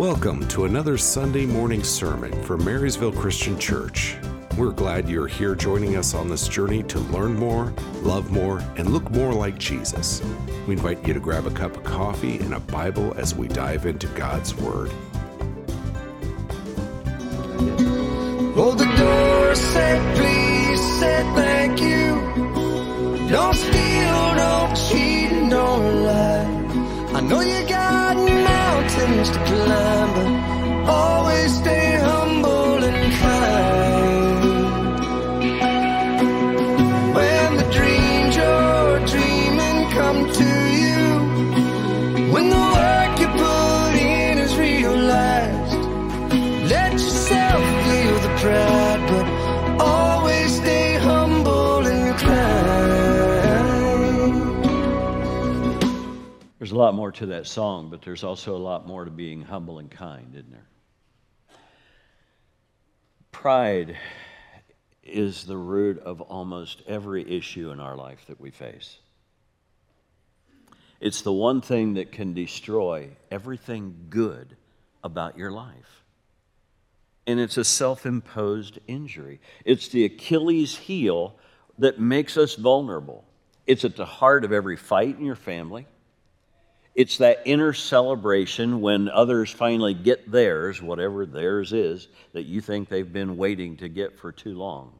Welcome to another Sunday morning sermon from Marysville Christian Church. We're glad you're here joining us on this journey to learn more, love more, and look more like Jesus. We invite you to grab a cup of coffee and a Bible as we dive into God's Word. Hold the door, say please, say thank you. Don't steal, don't cheat, don't lie. I know you to climb, lot more to that song, but there's also a lot more to being humble and kind, isn't there? Pride is the root of almost every issue in our life that we face. It's the one thing that can destroy everything good about your life. And it's a self imposed injury. It's the Achilles heel that makes us vulnerable. It's at the heart of every fight in your family. It's that inner celebration when others finally get theirs, whatever theirs is, that you think they've been waiting to get for too long.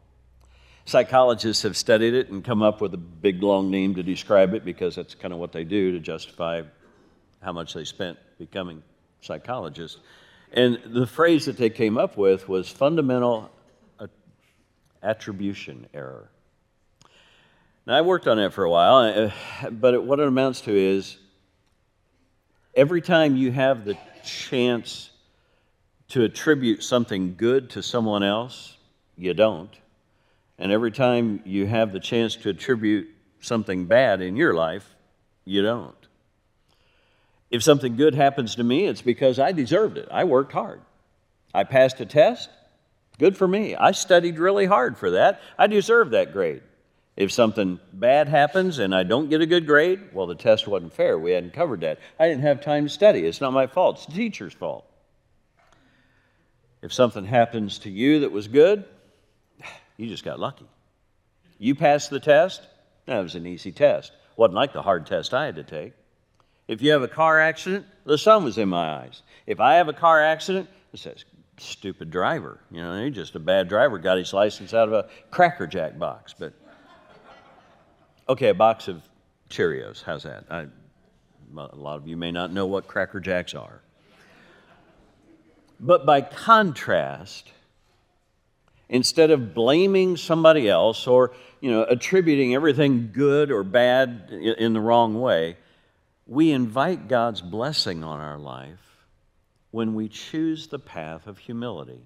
Psychologists have studied it and come up with a big long name to describe it because that's kind of what they do to justify how much they spent becoming psychologists. And the phrase that they came up with was fundamental attribution error. Now, I worked on it for a while, uh, but what it amounts to is every time you have the chance to attribute something good to someone else, you don't. And every time you have the chance to attribute something bad in your life, you don't. If something good happens to me, it's because I deserved it. I worked hard. I passed a test. Good for me. I studied really hard for that. I deserve that grade. If something bad happens and I don't get a good grade, well, the test wasn't fair. We hadn't covered that. I didn't have time to study. It's not my fault, it's the teacher's fault. If something happens to you that was good, you just got lucky. You passed the test, that was an easy test. Wasn't like the hard test I had to take. If you have a car accident, the sun was in my eyes. If I have a car accident, it says, stupid driver. You know, he's just a bad driver, got his license out of a Cracker Jack box. But, okay, a box of Cheerios. How's that? I, a lot of you may not know what Cracker Jacks are. But by contrast, instead of blaming somebody else or you know attributing everything good or bad in the wrong way we invite god's blessing on our life when we choose the path of humility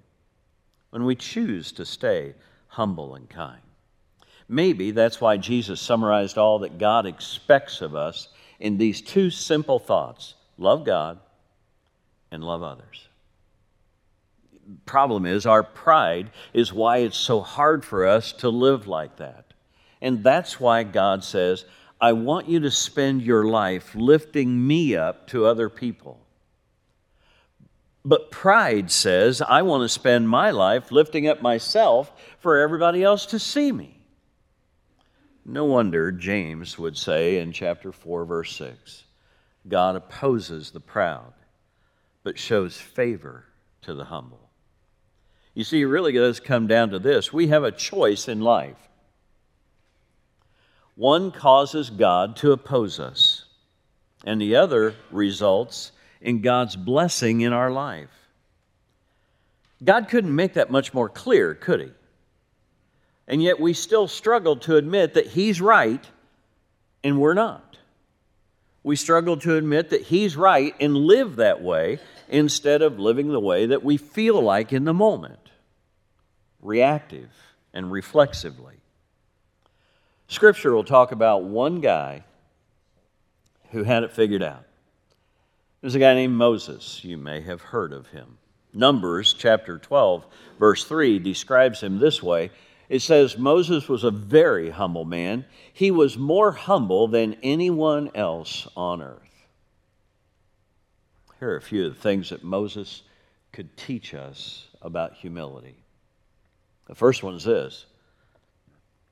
when we choose to stay humble and kind maybe that's why jesus summarized all that god expects of us in these two simple thoughts love god and love others problem is our pride is why it's so hard for us to live like that. And that's why God says, I want you to spend your life lifting me up to other people. But pride says, I want to spend my life lifting up myself for everybody else to see me. No wonder James would say in chapter 4, verse 6 God opposes the proud, but shows favor to the humble. You see, it really does come down to this we have a choice in life. One causes God to oppose us, and the other results in God's blessing in our life. God couldn't make that much more clear, could He? And yet we still struggle to admit that He's right and we're not. We struggle to admit that He's right and live that way instead of living the way that we feel like in the moment reactive and reflexively. Scripture will talk about one guy who had it figured out. There's a guy named Moses. You may have heard of him. Numbers chapter 12, verse 3 describes him this way it says, Moses was a very humble man. He was more humble than anyone else on earth. Here are a few of the things that Moses could teach us about humility. The first one is this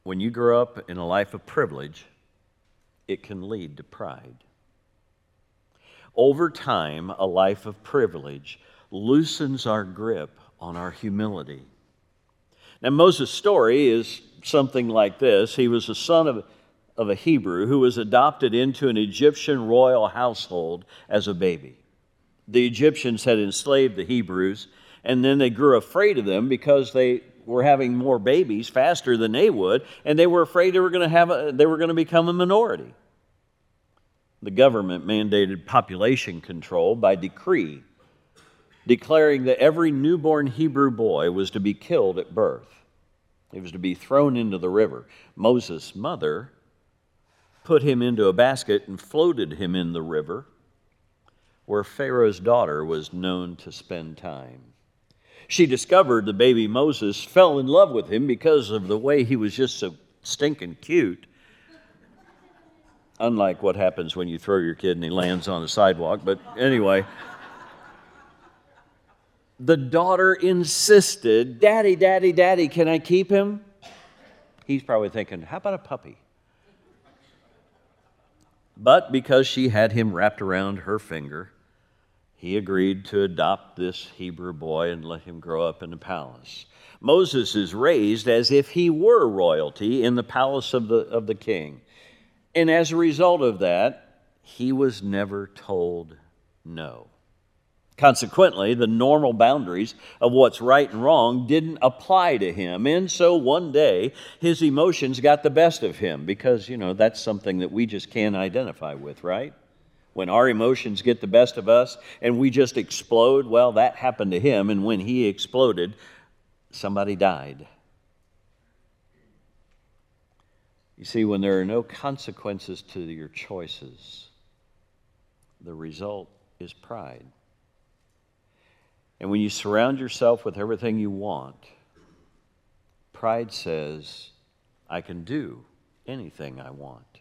when you grow up in a life of privilege, it can lead to pride. Over time, a life of privilege loosens our grip on our humility. Now, Moses' story is something like this He was the son of, of a Hebrew who was adopted into an Egyptian royal household as a baby. The Egyptians had enslaved the Hebrews, and then they grew afraid of them because they were having more babies faster than they would, and they were afraid they were going to have a, they were going to become a minority. The government mandated population control by decree, declaring that every newborn Hebrew boy was to be killed at birth. He was to be thrown into the river. Moses' mother put him into a basket and floated him in the river, where Pharaoh's daughter was known to spend time she discovered the baby Moses, fell in love with him because of the way he was just so stinking cute. Unlike what happens when you throw your kid and he lands on the sidewalk. But anyway, the daughter insisted, Daddy, Daddy, Daddy, can I keep him? He's probably thinking, How about a puppy? But because she had him wrapped around her finger, he agreed to adopt this Hebrew boy and let him grow up in the palace. Moses is raised as if he were royalty in the palace of the, of the king. And as a result of that, he was never told no. Consequently, the normal boundaries of what's right and wrong didn't apply to him. And so one day, his emotions got the best of him because, you know, that's something that we just can't identify with, right? When our emotions get the best of us and we just explode, well, that happened to him. And when he exploded, somebody died. You see, when there are no consequences to your choices, the result is pride. And when you surround yourself with everything you want, pride says, I can do anything I want.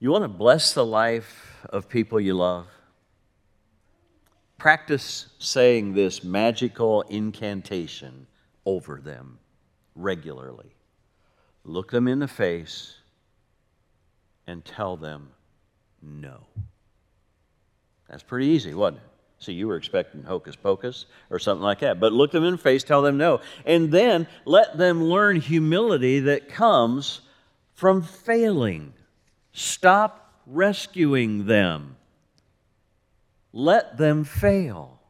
You want to bless the life of people you love? Practice saying this magical incantation over them regularly. Look them in the face and tell them no. That's pretty easy, wasn't it? See, you were expecting hocus pocus or something like that. But look them in the face, tell them no. And then let them learn humility that comes from failing. Stop rescuing them. Let them fail.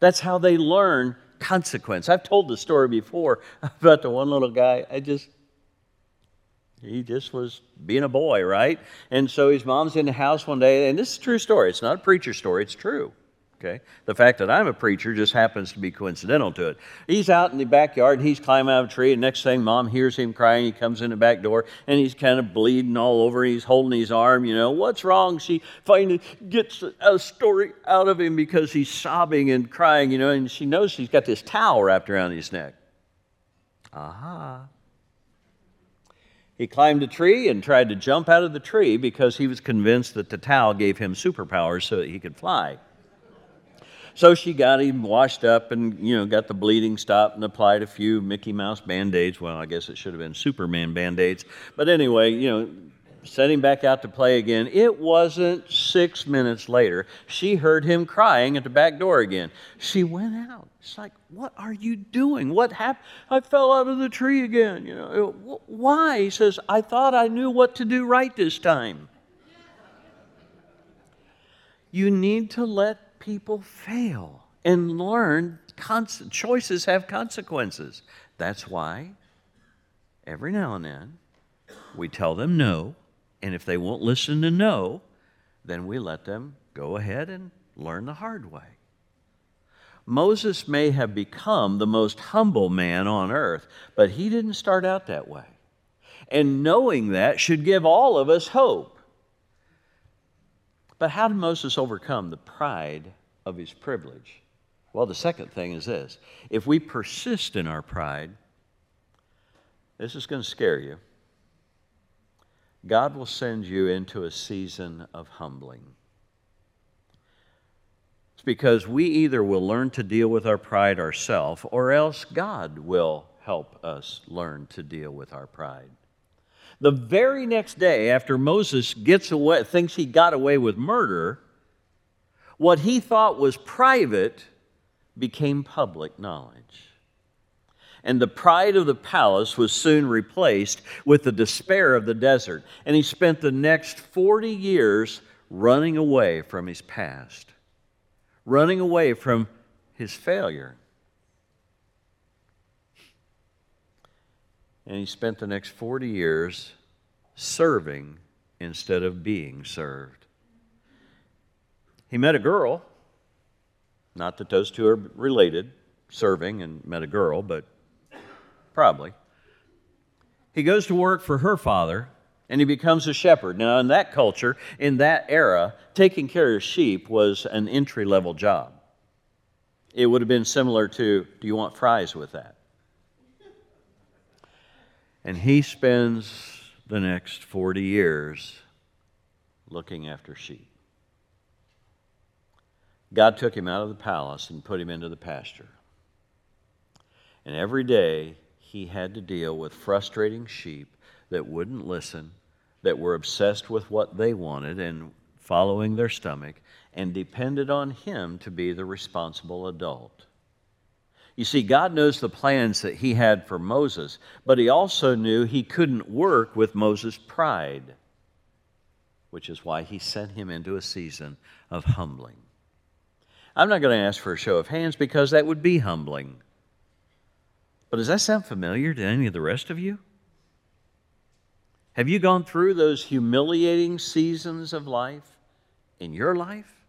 That's how they learn consequence. I've told the story before about the one little guy. I just, he just was being a boy, right? And so his mom's in the house one day, and this is a true story. It's not a preacher story, it's true. Okay? The fact that I'm a preacher just happens to be coincidental to it. He's out in the backyard and he's climbing out of a tree, and next thing, mom hears him crying. He comes in the back door and he's kind of bleeding all over. He's holding his arm, you know, what's wrong? She finally gets a story out of him because he's sobbing and crying, you know, and she knows he's got this towel wrapped around his neck. Aha. He climbed a tree and tried to jump out of the tree because he was convinced that the towel gave him superpowers so that he could fly. So she got him washed up and, you know, got the bleeding stopped and applied a few Mickey Mouse band aids. Well, I guess it should have been Superman band aids. But anyway, you know, sent him back out to play again. It wasn't six minutes later. She heard him crying at the back door again. She went out. It's like, what are you doing? What happened? I fell out of the tree again. You know, why? He says, I thought I knew what to do right this time. You need to let people fail and learn choices have consequences. That's why every now and then we tell them no, and if they won't listen to no, then we let them go ahead and learn the hard way. Moses may have become the most humble man on earth, but he didn't start out that way. And knowing that should give all of us hope. But how did Moses overcome the pride of his privilege? Well, the second thing is this if we persist in our pride, this is going to scare you. God will send you into a season of humbling. It's because we either will learn to deal with our pride ourselves or else God will help us learn to deal with our pride. The very next day, after Moses gets away, thinks he got away with murder, what he thought was private became public knowledge. And the pride of the palace was soon replaced with the despair of the desert. And he spent the next 40 years running away from his past running away from his failure. And he spent the next 40 years serving instead of being served. He met a girl, not that those two are related, serving and met a girl, but probably. He goes to work for her father and he becomes a shepherd. Now, in that culture, in that era, taking care of sheep was an entry level job. It would have been similar to do you want fries with that? And he spends the next 40 years looking after sheep. God took him out of the palace and put him into the pasture. And every day he had to deal with frustrating sheep that wouldn't listen that were obsessed with what they wanted and following their stomach and depended on Him to be the responsible adult. You see, God knows the plans that He had for Moses, but He also knew He couldn't work with Moses' pride, which is why He sent him into a season of humbling. I'm not going to ask for a show of hands because that would be humbling. But does that sound familiar to any of the rest of you? Have you gone through those humiliating seasons of life in your life?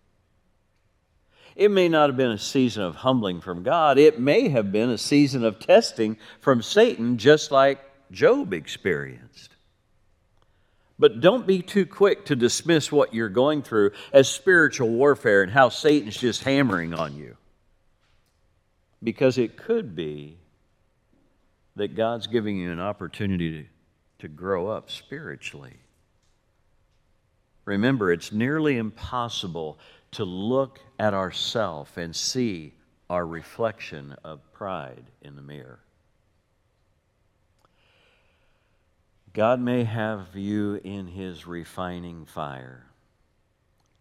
It may not have been a season of humbling from God. It may have been a season of testing from Satan, just like Job experienced. But don't be too quick to dismiss what you're going through as spiritual warfare and how Satan's just hammering on you. Because it could be that God's giving you an opportunity to to grow up spiritually. Remember, it's nearly impossible to look at ourself and see our reflection of pride in the mirror. God may have you in His refining fire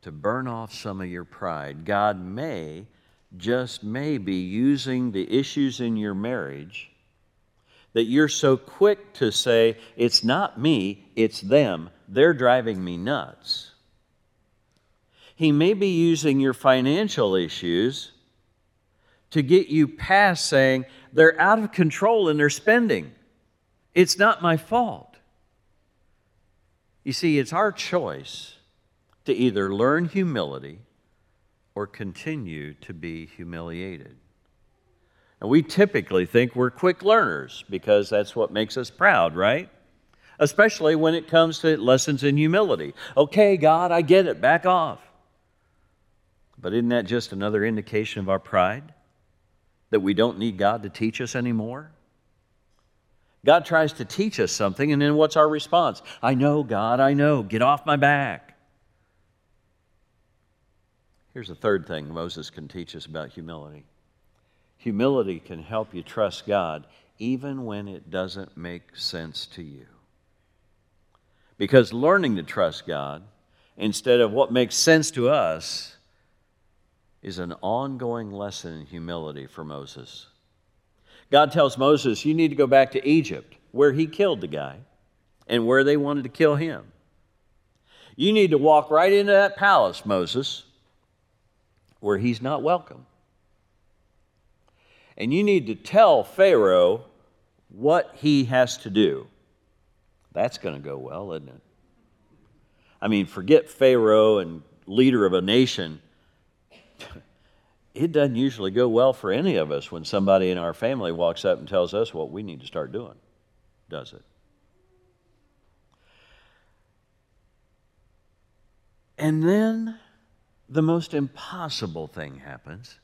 to burn off some of your pride. God may, just may, be using the issues in your marriage that you're so quick to say, it's not me, it's them. They're driving me nuts. He may be using your financial issues to get you past saying, they're out of control in their spending. It's not my fault. You see, it's our choice to either learn humility or continue to be humiliated. And we typically think we're quick learners because that's what makes us proud, right? Especially when it comes to lessons in humility. Okay, God, I get it, back off. But isn't that just another indication of our pride? That we don't need God to teach us anymore? God tries to teach us something, and then what's our response? I know, God, I know. Get off my back. Here's the third thing Moses can teach us about humility Humility can help you trust God even when it doesn't make sense to you. Because learning to trust God instead of what makes sense to us is an ongoing lesson in humility for Moses. God tells Moses, You need to go back to Egypt, where he killed the guy and where they wanted to kill him. You need to walk right into that palace, Moses, where he's not welcome and you need to tell Pharaoh what he has to do. That's going to go well, isn't it? I mean, forget Pharaoh and leader of a nation. It doesn't usually go well for any of us when somebody in our family walks up and tells us what we need to start doing, does it? And then the most impossible thing happens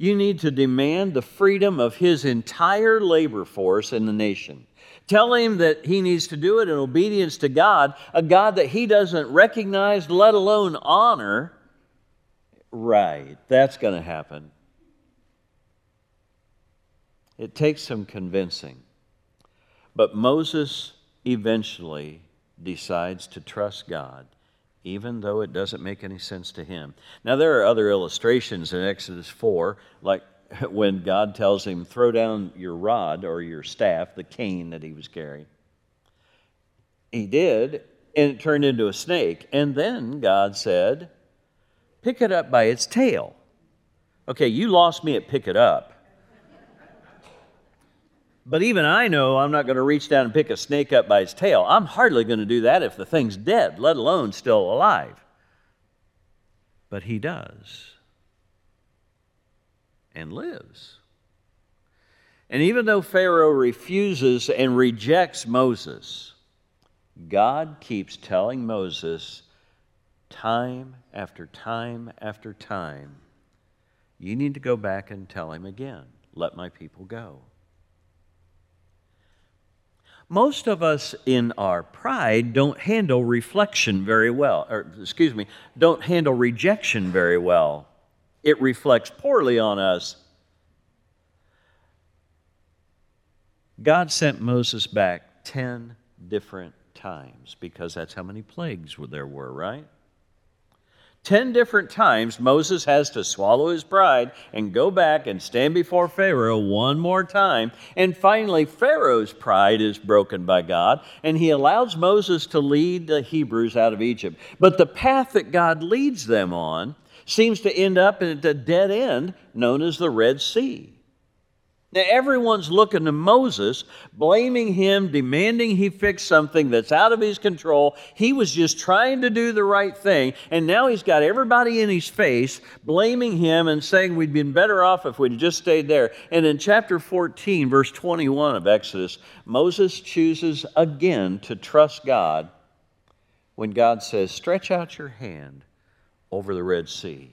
you need to demand the freedom of his entire labor force in the nation. Tell him that he needs to do it in obedience to God, a God that he doesn't recognize, let alone honor, Right, that's going to happen. It takes some convincing. But Moses eventually decides to trust God, even though it doesn't make any sense to him. Now, there are other illustrations in Exodus 4, like when God tells him, throw down your rod or your staff, the cane that he was carrying. He did, and it turned into a snake. And then God said, pick it up by its tail. Okay, you lost me at pick it up. But even I know I'm not going to reach down and pick a snake up by its tail. I'm hardly going to do that if the thing's dead, let alone still alive. But he does and lives. And even though Pharaoh refuses and rejects Moses, God keeps telling Moses time after time after time, you need to go back and tell him again, let my people go. Most of us in our pride don't handle reflection very well, or excuse me, don't handle rejection very well. It reflects poorly on us. God sent Moses back 10 different times because that's how many plagues there were, right? Ten different times, Moses has to swallow his pride and go back and stand before Pharaoh one more time. And finally, Pharaoh's pride is broken by God, and he allows Moses to lead the Hebrews out of Egypt. But the path that God leads them on seems to end up at a dead end known as the Red Sea. Now, everyone's looking to Moses, blaming him, demanding he fix something that's out of his control. He was just trying to do the right thing, and now he's got everybody in his face blaming him and saying we'd been better off if we'd just stayed there. And in chapter 14, verse 21 of Exodus, Moses chooses again to trust God when God says, Stretch out your hand over the Red Sea.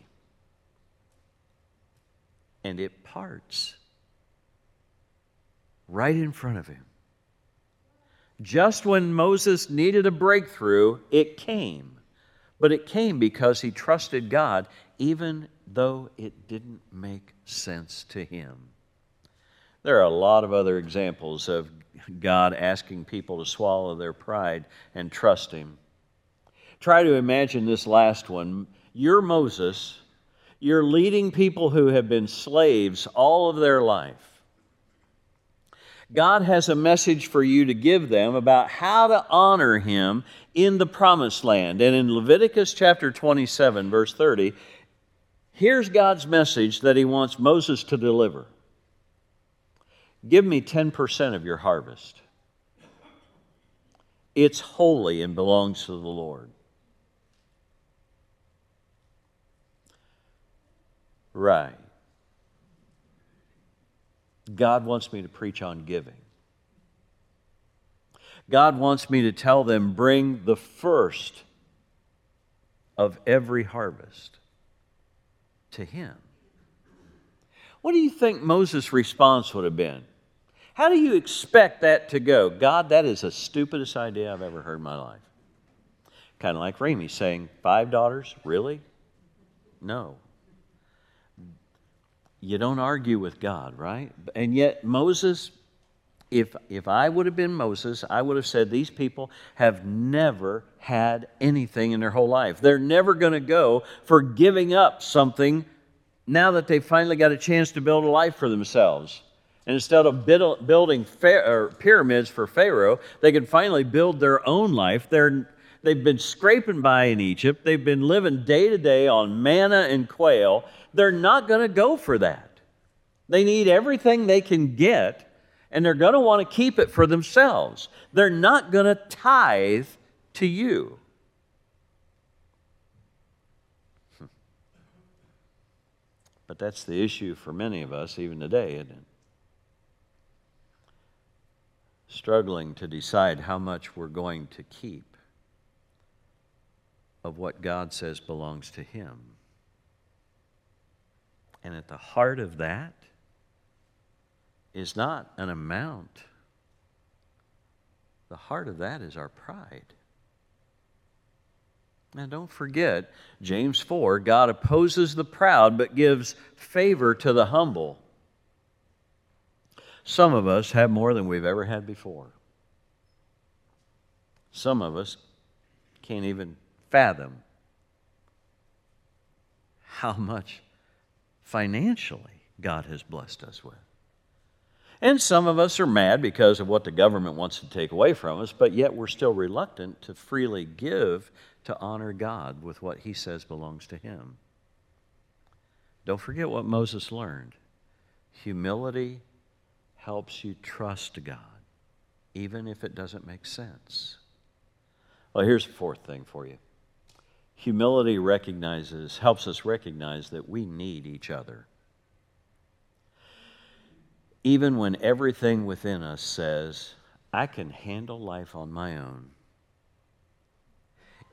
And it parts right in front of him. Just when Moses needed a breakthrough, it came. But it came because he trusted God, even though it didn't make sense to him. There are a lot of other examples of God asking people to swallow their pride and trust Him. Try to imagine this last one. You're Moses, you're leading people who have been slaves all of their life. God has a message for you to give them about how to honor Him in the promised land. And in Leviticus chapter 27, verse 30, here's God's message that He wants Moses to deliver Give me 10% of your harvest. It's holy and belongs to the Lord. Right. God wants me to preach on giving. God wants me to tell them, bring the first of every harvest to Him. What do you think Moses' response would have been? How do you expect that to go? God, that is the stupidest idea I've ever heard in my life. Kind of like Remy saying, Five daughters? Really? No you don't argue with God, right? And yet, Moses, if, if I would have been Moses, I would have said, These people have never had anything in their whole life. They're never going to go for giving up something now that they've finally got a chance to build a life for themselves. And instead of building pyramids for Pharaoh, they can finally build their own life. They're, they've been scraping by in Egypt. They've been living day to day on manna and quail they're not going to go for that. They need everything they can get, and they're going to want to keep it for themselves. They're not going to tithe to you. Hmm. But that's the issue for many of us even today, isn't it? Struggling to decide how much we're going to keep of what God says belongs to Him. And at the heart of that is not an amount, the heart of that is our pride. Now, don't forget, James 4 God opposes the proud but gives favor to the humble. Some of us have more than we've ever had before. Some of us can't even fathom how much financially God has blessed us with. And some of us are mad because of what the government wants to take away from us, but yet we're still reluctant to freely give to honor God with what he says belongs to him. Don't forget what Moses learned humility helps you trust God, even if it doesn't make sense. Well, here's a fourth thing for you humility recognizes, helps us recognize that we need each other. Even when everything within us says, I can handle life on my own.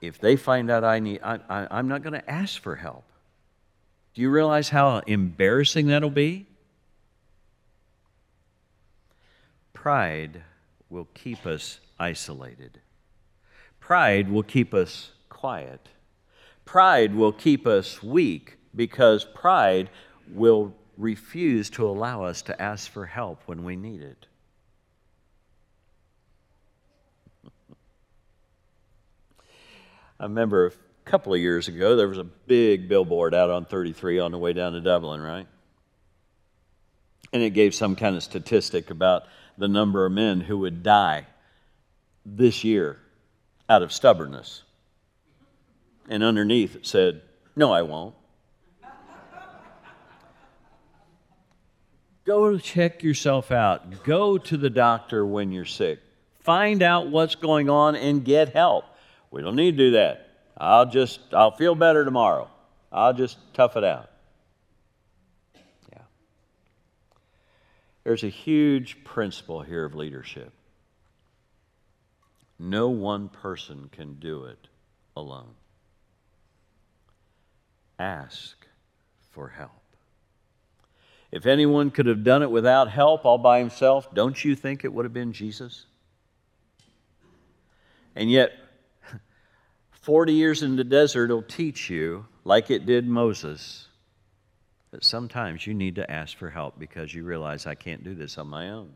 If they find out I need, I, I, I'm not going to ask for help. Do you realize how embarrassing that'll be? Pride will keep us isolated. Pride will keep us quiet. Pride will keep us weak because pride will refuse to allow us to ask for help when we need it. I remember a couple of years ago, there was a big billboard out on 33 on the way down to Dublin, right? And it gave some kind of statistic about the number of men who would die this year out of stubbornness. And underneath it said, No, I won't. Go check yourself out. Go to the doctor when you're sick. Find out what's going on and get help. We don't need to do that. I'll just, I'll feel better tomorrow. I'll just tough it out. Yeah. There's a huge principle here of leadership. No one person can do it alone. Ask for help. If anyone could have done it without help all by himself, don't you think it would have been Jesus? And yet, 40 years in the desert will teach you, like it did Moses, that sometimes you need to ask for help because you realize I can't do this on my own.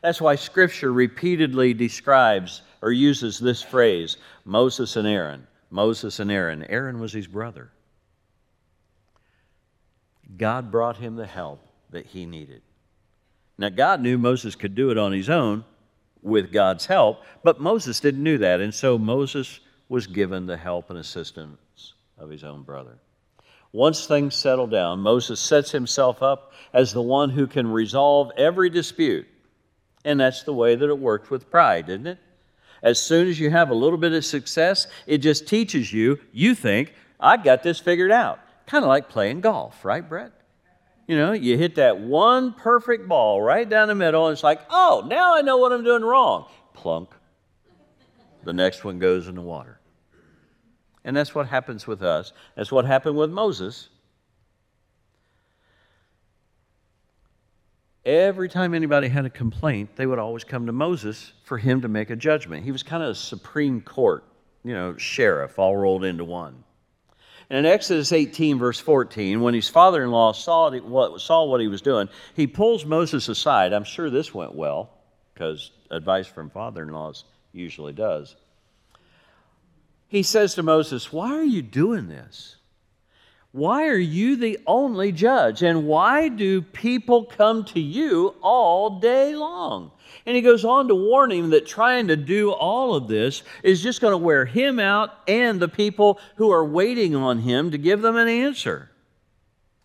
That's why Scripture repeatedly describes or uses this phrase Moses and Aaron. Moses and Aaron. Aaron was his brother. God brought him the help that he needed. Now, God knew Moses could do it on his own with God's help, but Moses didn't know that, and so Moses was given the help and assistance of his own brother. Once things settle down, Moses sets himself up as the one who can resolve every dispute. And that's the way that it worked with pride, didn't it? As soon as you have a little bit of success, it just teaches you, you think, I've got this figured out. Kind of like playing golf, right, Brett? You know, you hit that one perfect ball right down the middle, and it's like, oh, now I know what I'm doing wrong. Plunk. The next one goes in the water. And that's what happens with us. That's what happened with Moses. Every time anybody had a complaint, they would always come to Moses for him to make a judgment. He was kind of a Supreme Court, you know, sheriff all rolled into one. And in Exodus 18, verse 14, when his father in law saw what, saw what he was doing, he pulls Moses aside. I'm sure this went well, because advice from father in laws usually does. He says to Moses, Why are you doing this? Why are you the only judge? And why do people come to you all day long? And he goes on to warn him that trying to do all of this is just going to wear him out and the people who are waiting on him to give them an answer.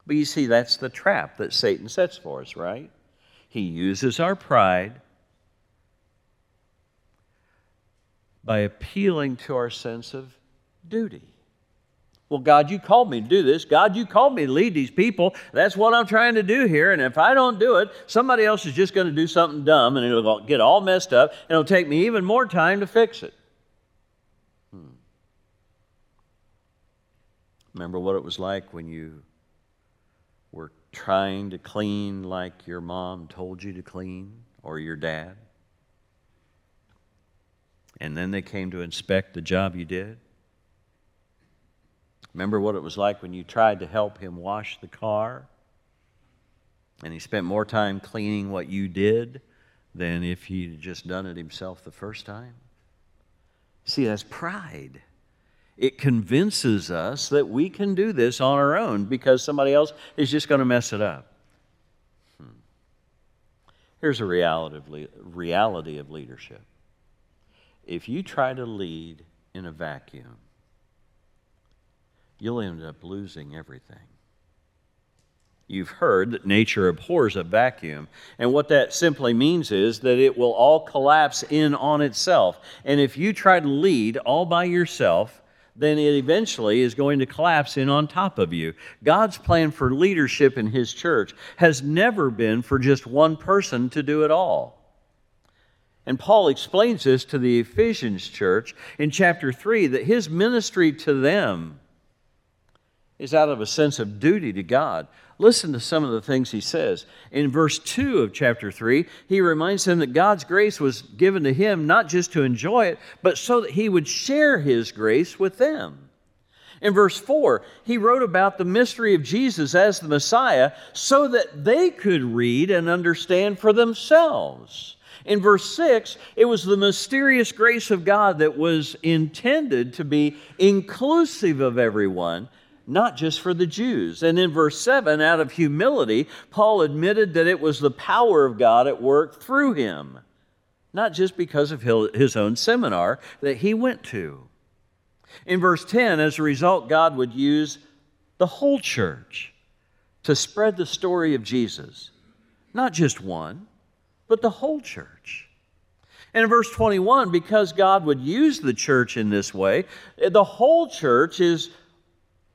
But you see, that's the trap that Satan sets for us, right? He uses our pride by appealing to our sense of duty. Well, God, you called me to do this. God, you called me to lead these people. That's what I'm trying to do here. And if I don't do it, somebody else is just going to do something dumb and it'll get all messed up and it'll take me even more time to fix it. Hmm. Remember what it was like when you were trying to clean like your mom told you to clean or your dad? And then they came to inspect the job you did? Remember what it was like when you tried to help him wash the car? And he spent more time cleaning what you did than if he'd just done it himself the first time? See, that's pride. It convinces us that we can do this on our own because somebody else is just going to mess it up. Hmm. Here's a reality of, le- reality of leadership. If you try to lead in a vacuum, you'll end up losing everything. You've heard that nature abhors a vacuum. And what that simply means is that it will all collapse in on itself. And if you try to lead all by yourself, then it eventually is going to collapse in on top of you. God's plan for leadership in His church has never been for just one person to do it all. And Paul explains this to the Ephesians church in chapter 3 that his ministry to them is out of a sense of duty to God. Listen to some of the things he says. In verse 2 of chapter 3, he reminds them that God's grace was given to him not just to enjoy it, but so that he would share his grace with them. In verse 4, he wrote about the mystery of Jesus as the Messiah so that they could read and understand for themselves. In verse 6, it was the mysterious grace of God that was intended to be inclusive of everyone not just for the Jews. And in verse 7, out of humility, Paul admitted that it was the power of God at work through him, not just because of his own seminar that he went to. In verse 10, as a result, God would use the whole church to spread the story of Jesus, not just one, but the whole church. And in verse 21, because God would use the church in this way, the whole church is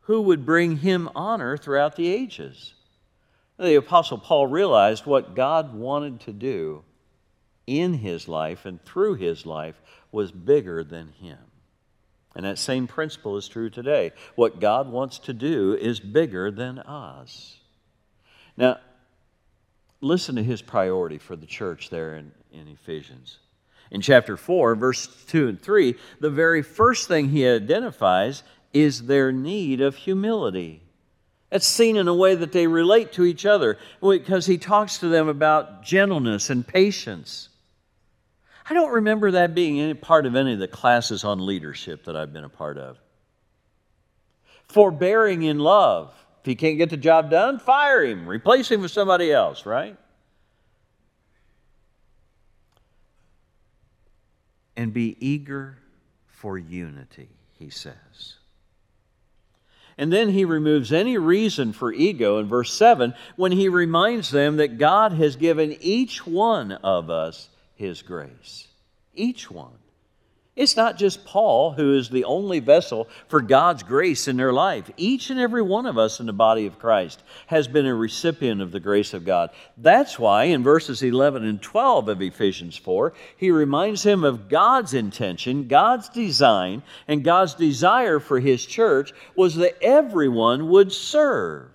who would bring him honor throughout the ages. The Apostle Paul realized what God wanted to do in his life and through his life was bigger than him. And that same principle is true today. What God wants to do is bigger than us. Now, listen to his priority for the church there in, in Ephesians. In chapter 4, verse 2 and 3, the very first thing he identifies is their need of humility. That's seen in a way that they relate to each other because he talks to them about gentleness and patience. I don't remember that being any part of any of the classes on leadership that I've been a part of. Forbearing in love. If he can't get the job done, fire him, replace him with somebody else, right? And be eager for unity, he says. And then he removes any reason for ego in verse 7 when he reminds them that God has given each one of us his grace. Each one. It's not just Paul who is the only vessel for God's grace in their life. Each and every one of us in the body of Christ has been a recipient of the grace of God. That's why in verses 11 and 12 of Ephesians 4, he reminds him of God's intention, God's design, and God's desire for his church was that everyone would serve.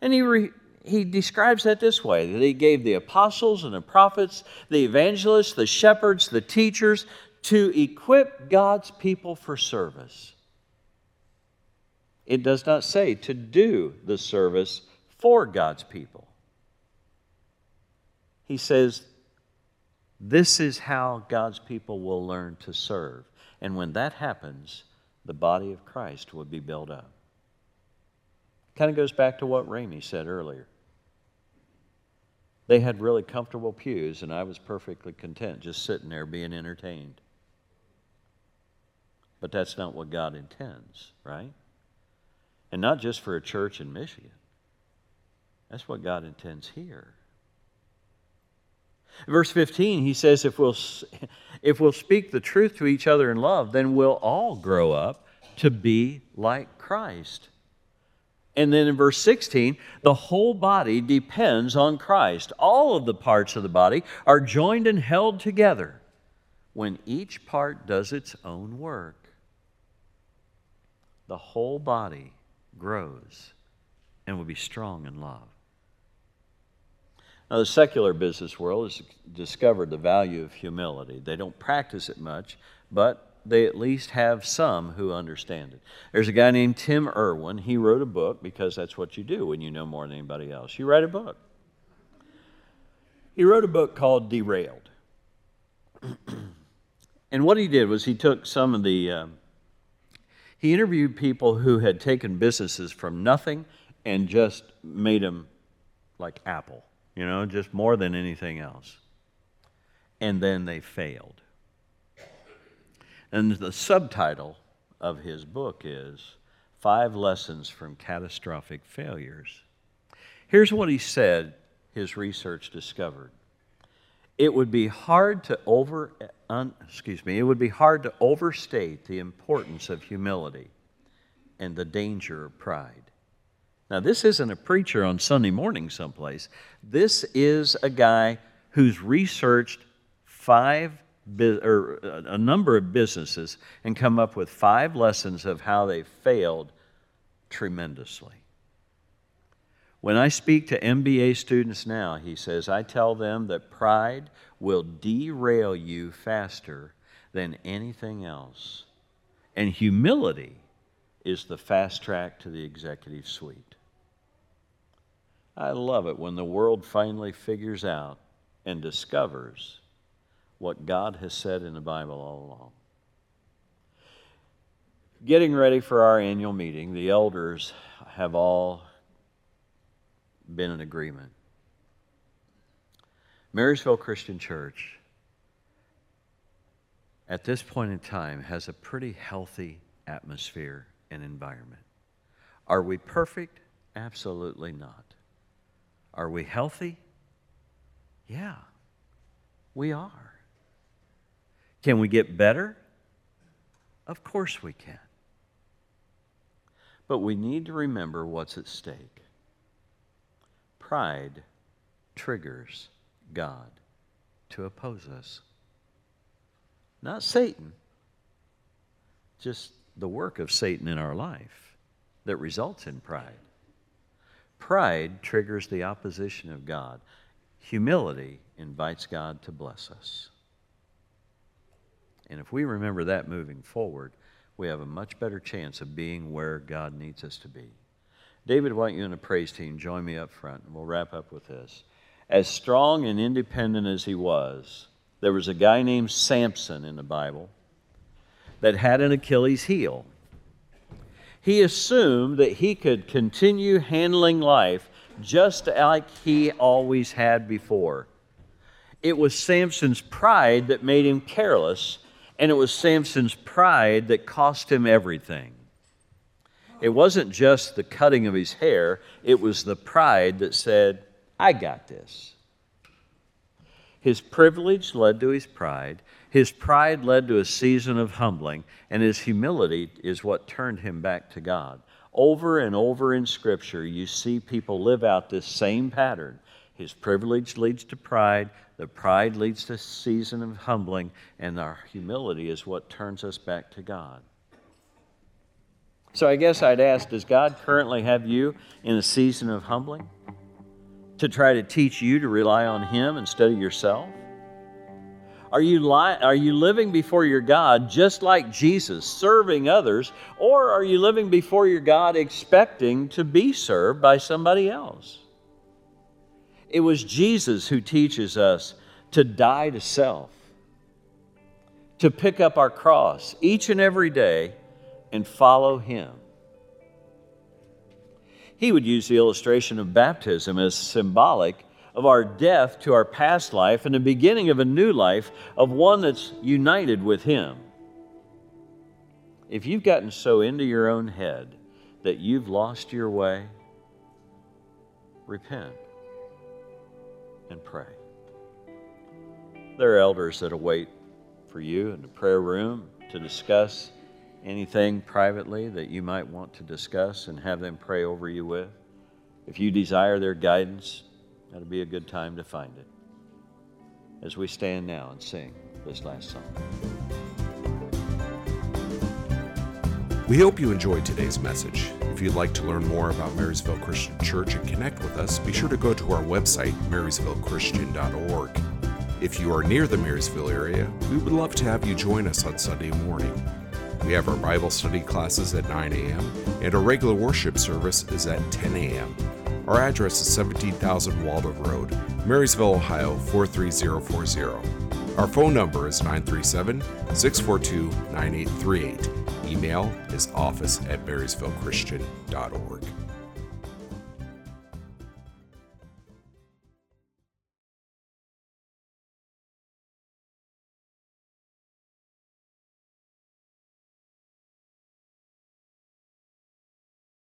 And he re- he describes that this way that he gave the apostles and the prophets, the evangelists, the shepherds, the teachers to equip God's people for service. It does not say to do the service for God's people. He says, This is how God's people will learn to serve. And when that happens, the body of Christ will be built up. Kind of goes back to what Ramey said earlier. They had really comfortable pews, and I was perfectly content just sitting there being entertained. But that's not what God intends, right? And not just for a church in Michigan. That's what God intends here. Verse 15, he says, if we'll, if we'll speak the truth to each other in love, then we'll all grow up to be like Christ. And then in verse 16, the whole body depends on Christ. All of the parts of the body are joined and held together when each part does its own work the whole body grows and will be strong in love. Now, the secular business world has discovered the value of humility. They don't practice it much, but they at least have some who understand it. There's a guy named Tim Irwin. He wrote a book because that's what you do when you know more than anybody else. You write a book. He wrote a book called Derailed. and what he did was he took some of the, um, he interviewed people who had taken businesses from nothing and just made them like Apple, you know, just more than anything else. And then they failed. And the subtitle of his book is Five Lessons from Catastrophic Failures. Here's what he said his research discovered. It would be hard to over un, excuse me, it would be hard to overstate the importance of humility and the danger of pride. Now, this isn't a preacher on Sunday morning someplace. This is a guy who's researched five or uh, a number of businesses and come up with five lessons of how they failed tremendously. When I speak to MBA students now, he says, I tell them that pride will derail you faster than anything else. And humility is the fast track to the executive suite. I love it when the world finally figures out and discovers what God has said in the Bible all along. Getting ready for our annual meeting, the elders have all been in agreement. Marysville Christian Church, at this point in time, has a pretty healthy atmosphere and environment. Are we perfect? Absolutely not. Are we healthy? Yeah, we are. Can we get better? Of course we can. But we need to remember what's at stake. Pride triggers God to oppose us. Not Satan, just the work of Satan in our life that results in pride. Pride triggers the opposition of God. Humility invites God to bless us. And if we remember that moving forward, we have a much better chance of being where God needs us to be. David, why don't you and the praise team join me up front, and we'll wrap up with this. As strong and independent as he was, there was a guy named Samson in the Bible that had an Achilles heel. He assumed that he could continue handling life just like he always had before. It was Samson's pride that made him careless, and it was Samson's pride that cost him everything. It wasn't just the cutting of his hair, it was the pride that said, I got this. His privilege led to his pride. His pride led to a season of humbling, and his humility is what turned him back to God. Over and over in Scripture, you see people live out this same pattern. His privilege leads to pride, the pride leads to a season of humbling, and our humility is what turns us back to God. So I guess I'd ask Does God currently have you in a season of humbling? To try to teach you to rely on Him instead of yourself? Are you, li- are you living before your God just like Jesus, serving others, or are you living before your God expecting to be served by somebody else? It was Jesus who teaches us to die to self, to pick up our cross each and every day and follow Him. He would use the illustration of baptism as symbolic of our death to our past life and the beginning of a new life of one that's united with Him. If you've gotten so into your own head that you've lost your way, repent and pray. There are elders that await for you in the prayer room to discuss anything privately that you might want to discuss and have them pray over you with. If you desire their guidance, that'll be a good time to find it. As we stand now and sing this last song. We hope you enjoyed today's message. If you'd like to learn more about Marysville Christian Church and connect with us, be sure to go to our website, marysvillechristian.org. If you are near the Marysville area, we would love to have you join us on Sunday morning. We have our Bible study classes at 9 a.m., and our regular worship service is at 10 a.m. Our address is 17,000 Waldorf Road, Marysville, Ohio 43040. Our phone number is 937 642 9838. Email is office at marysvillechristian.org.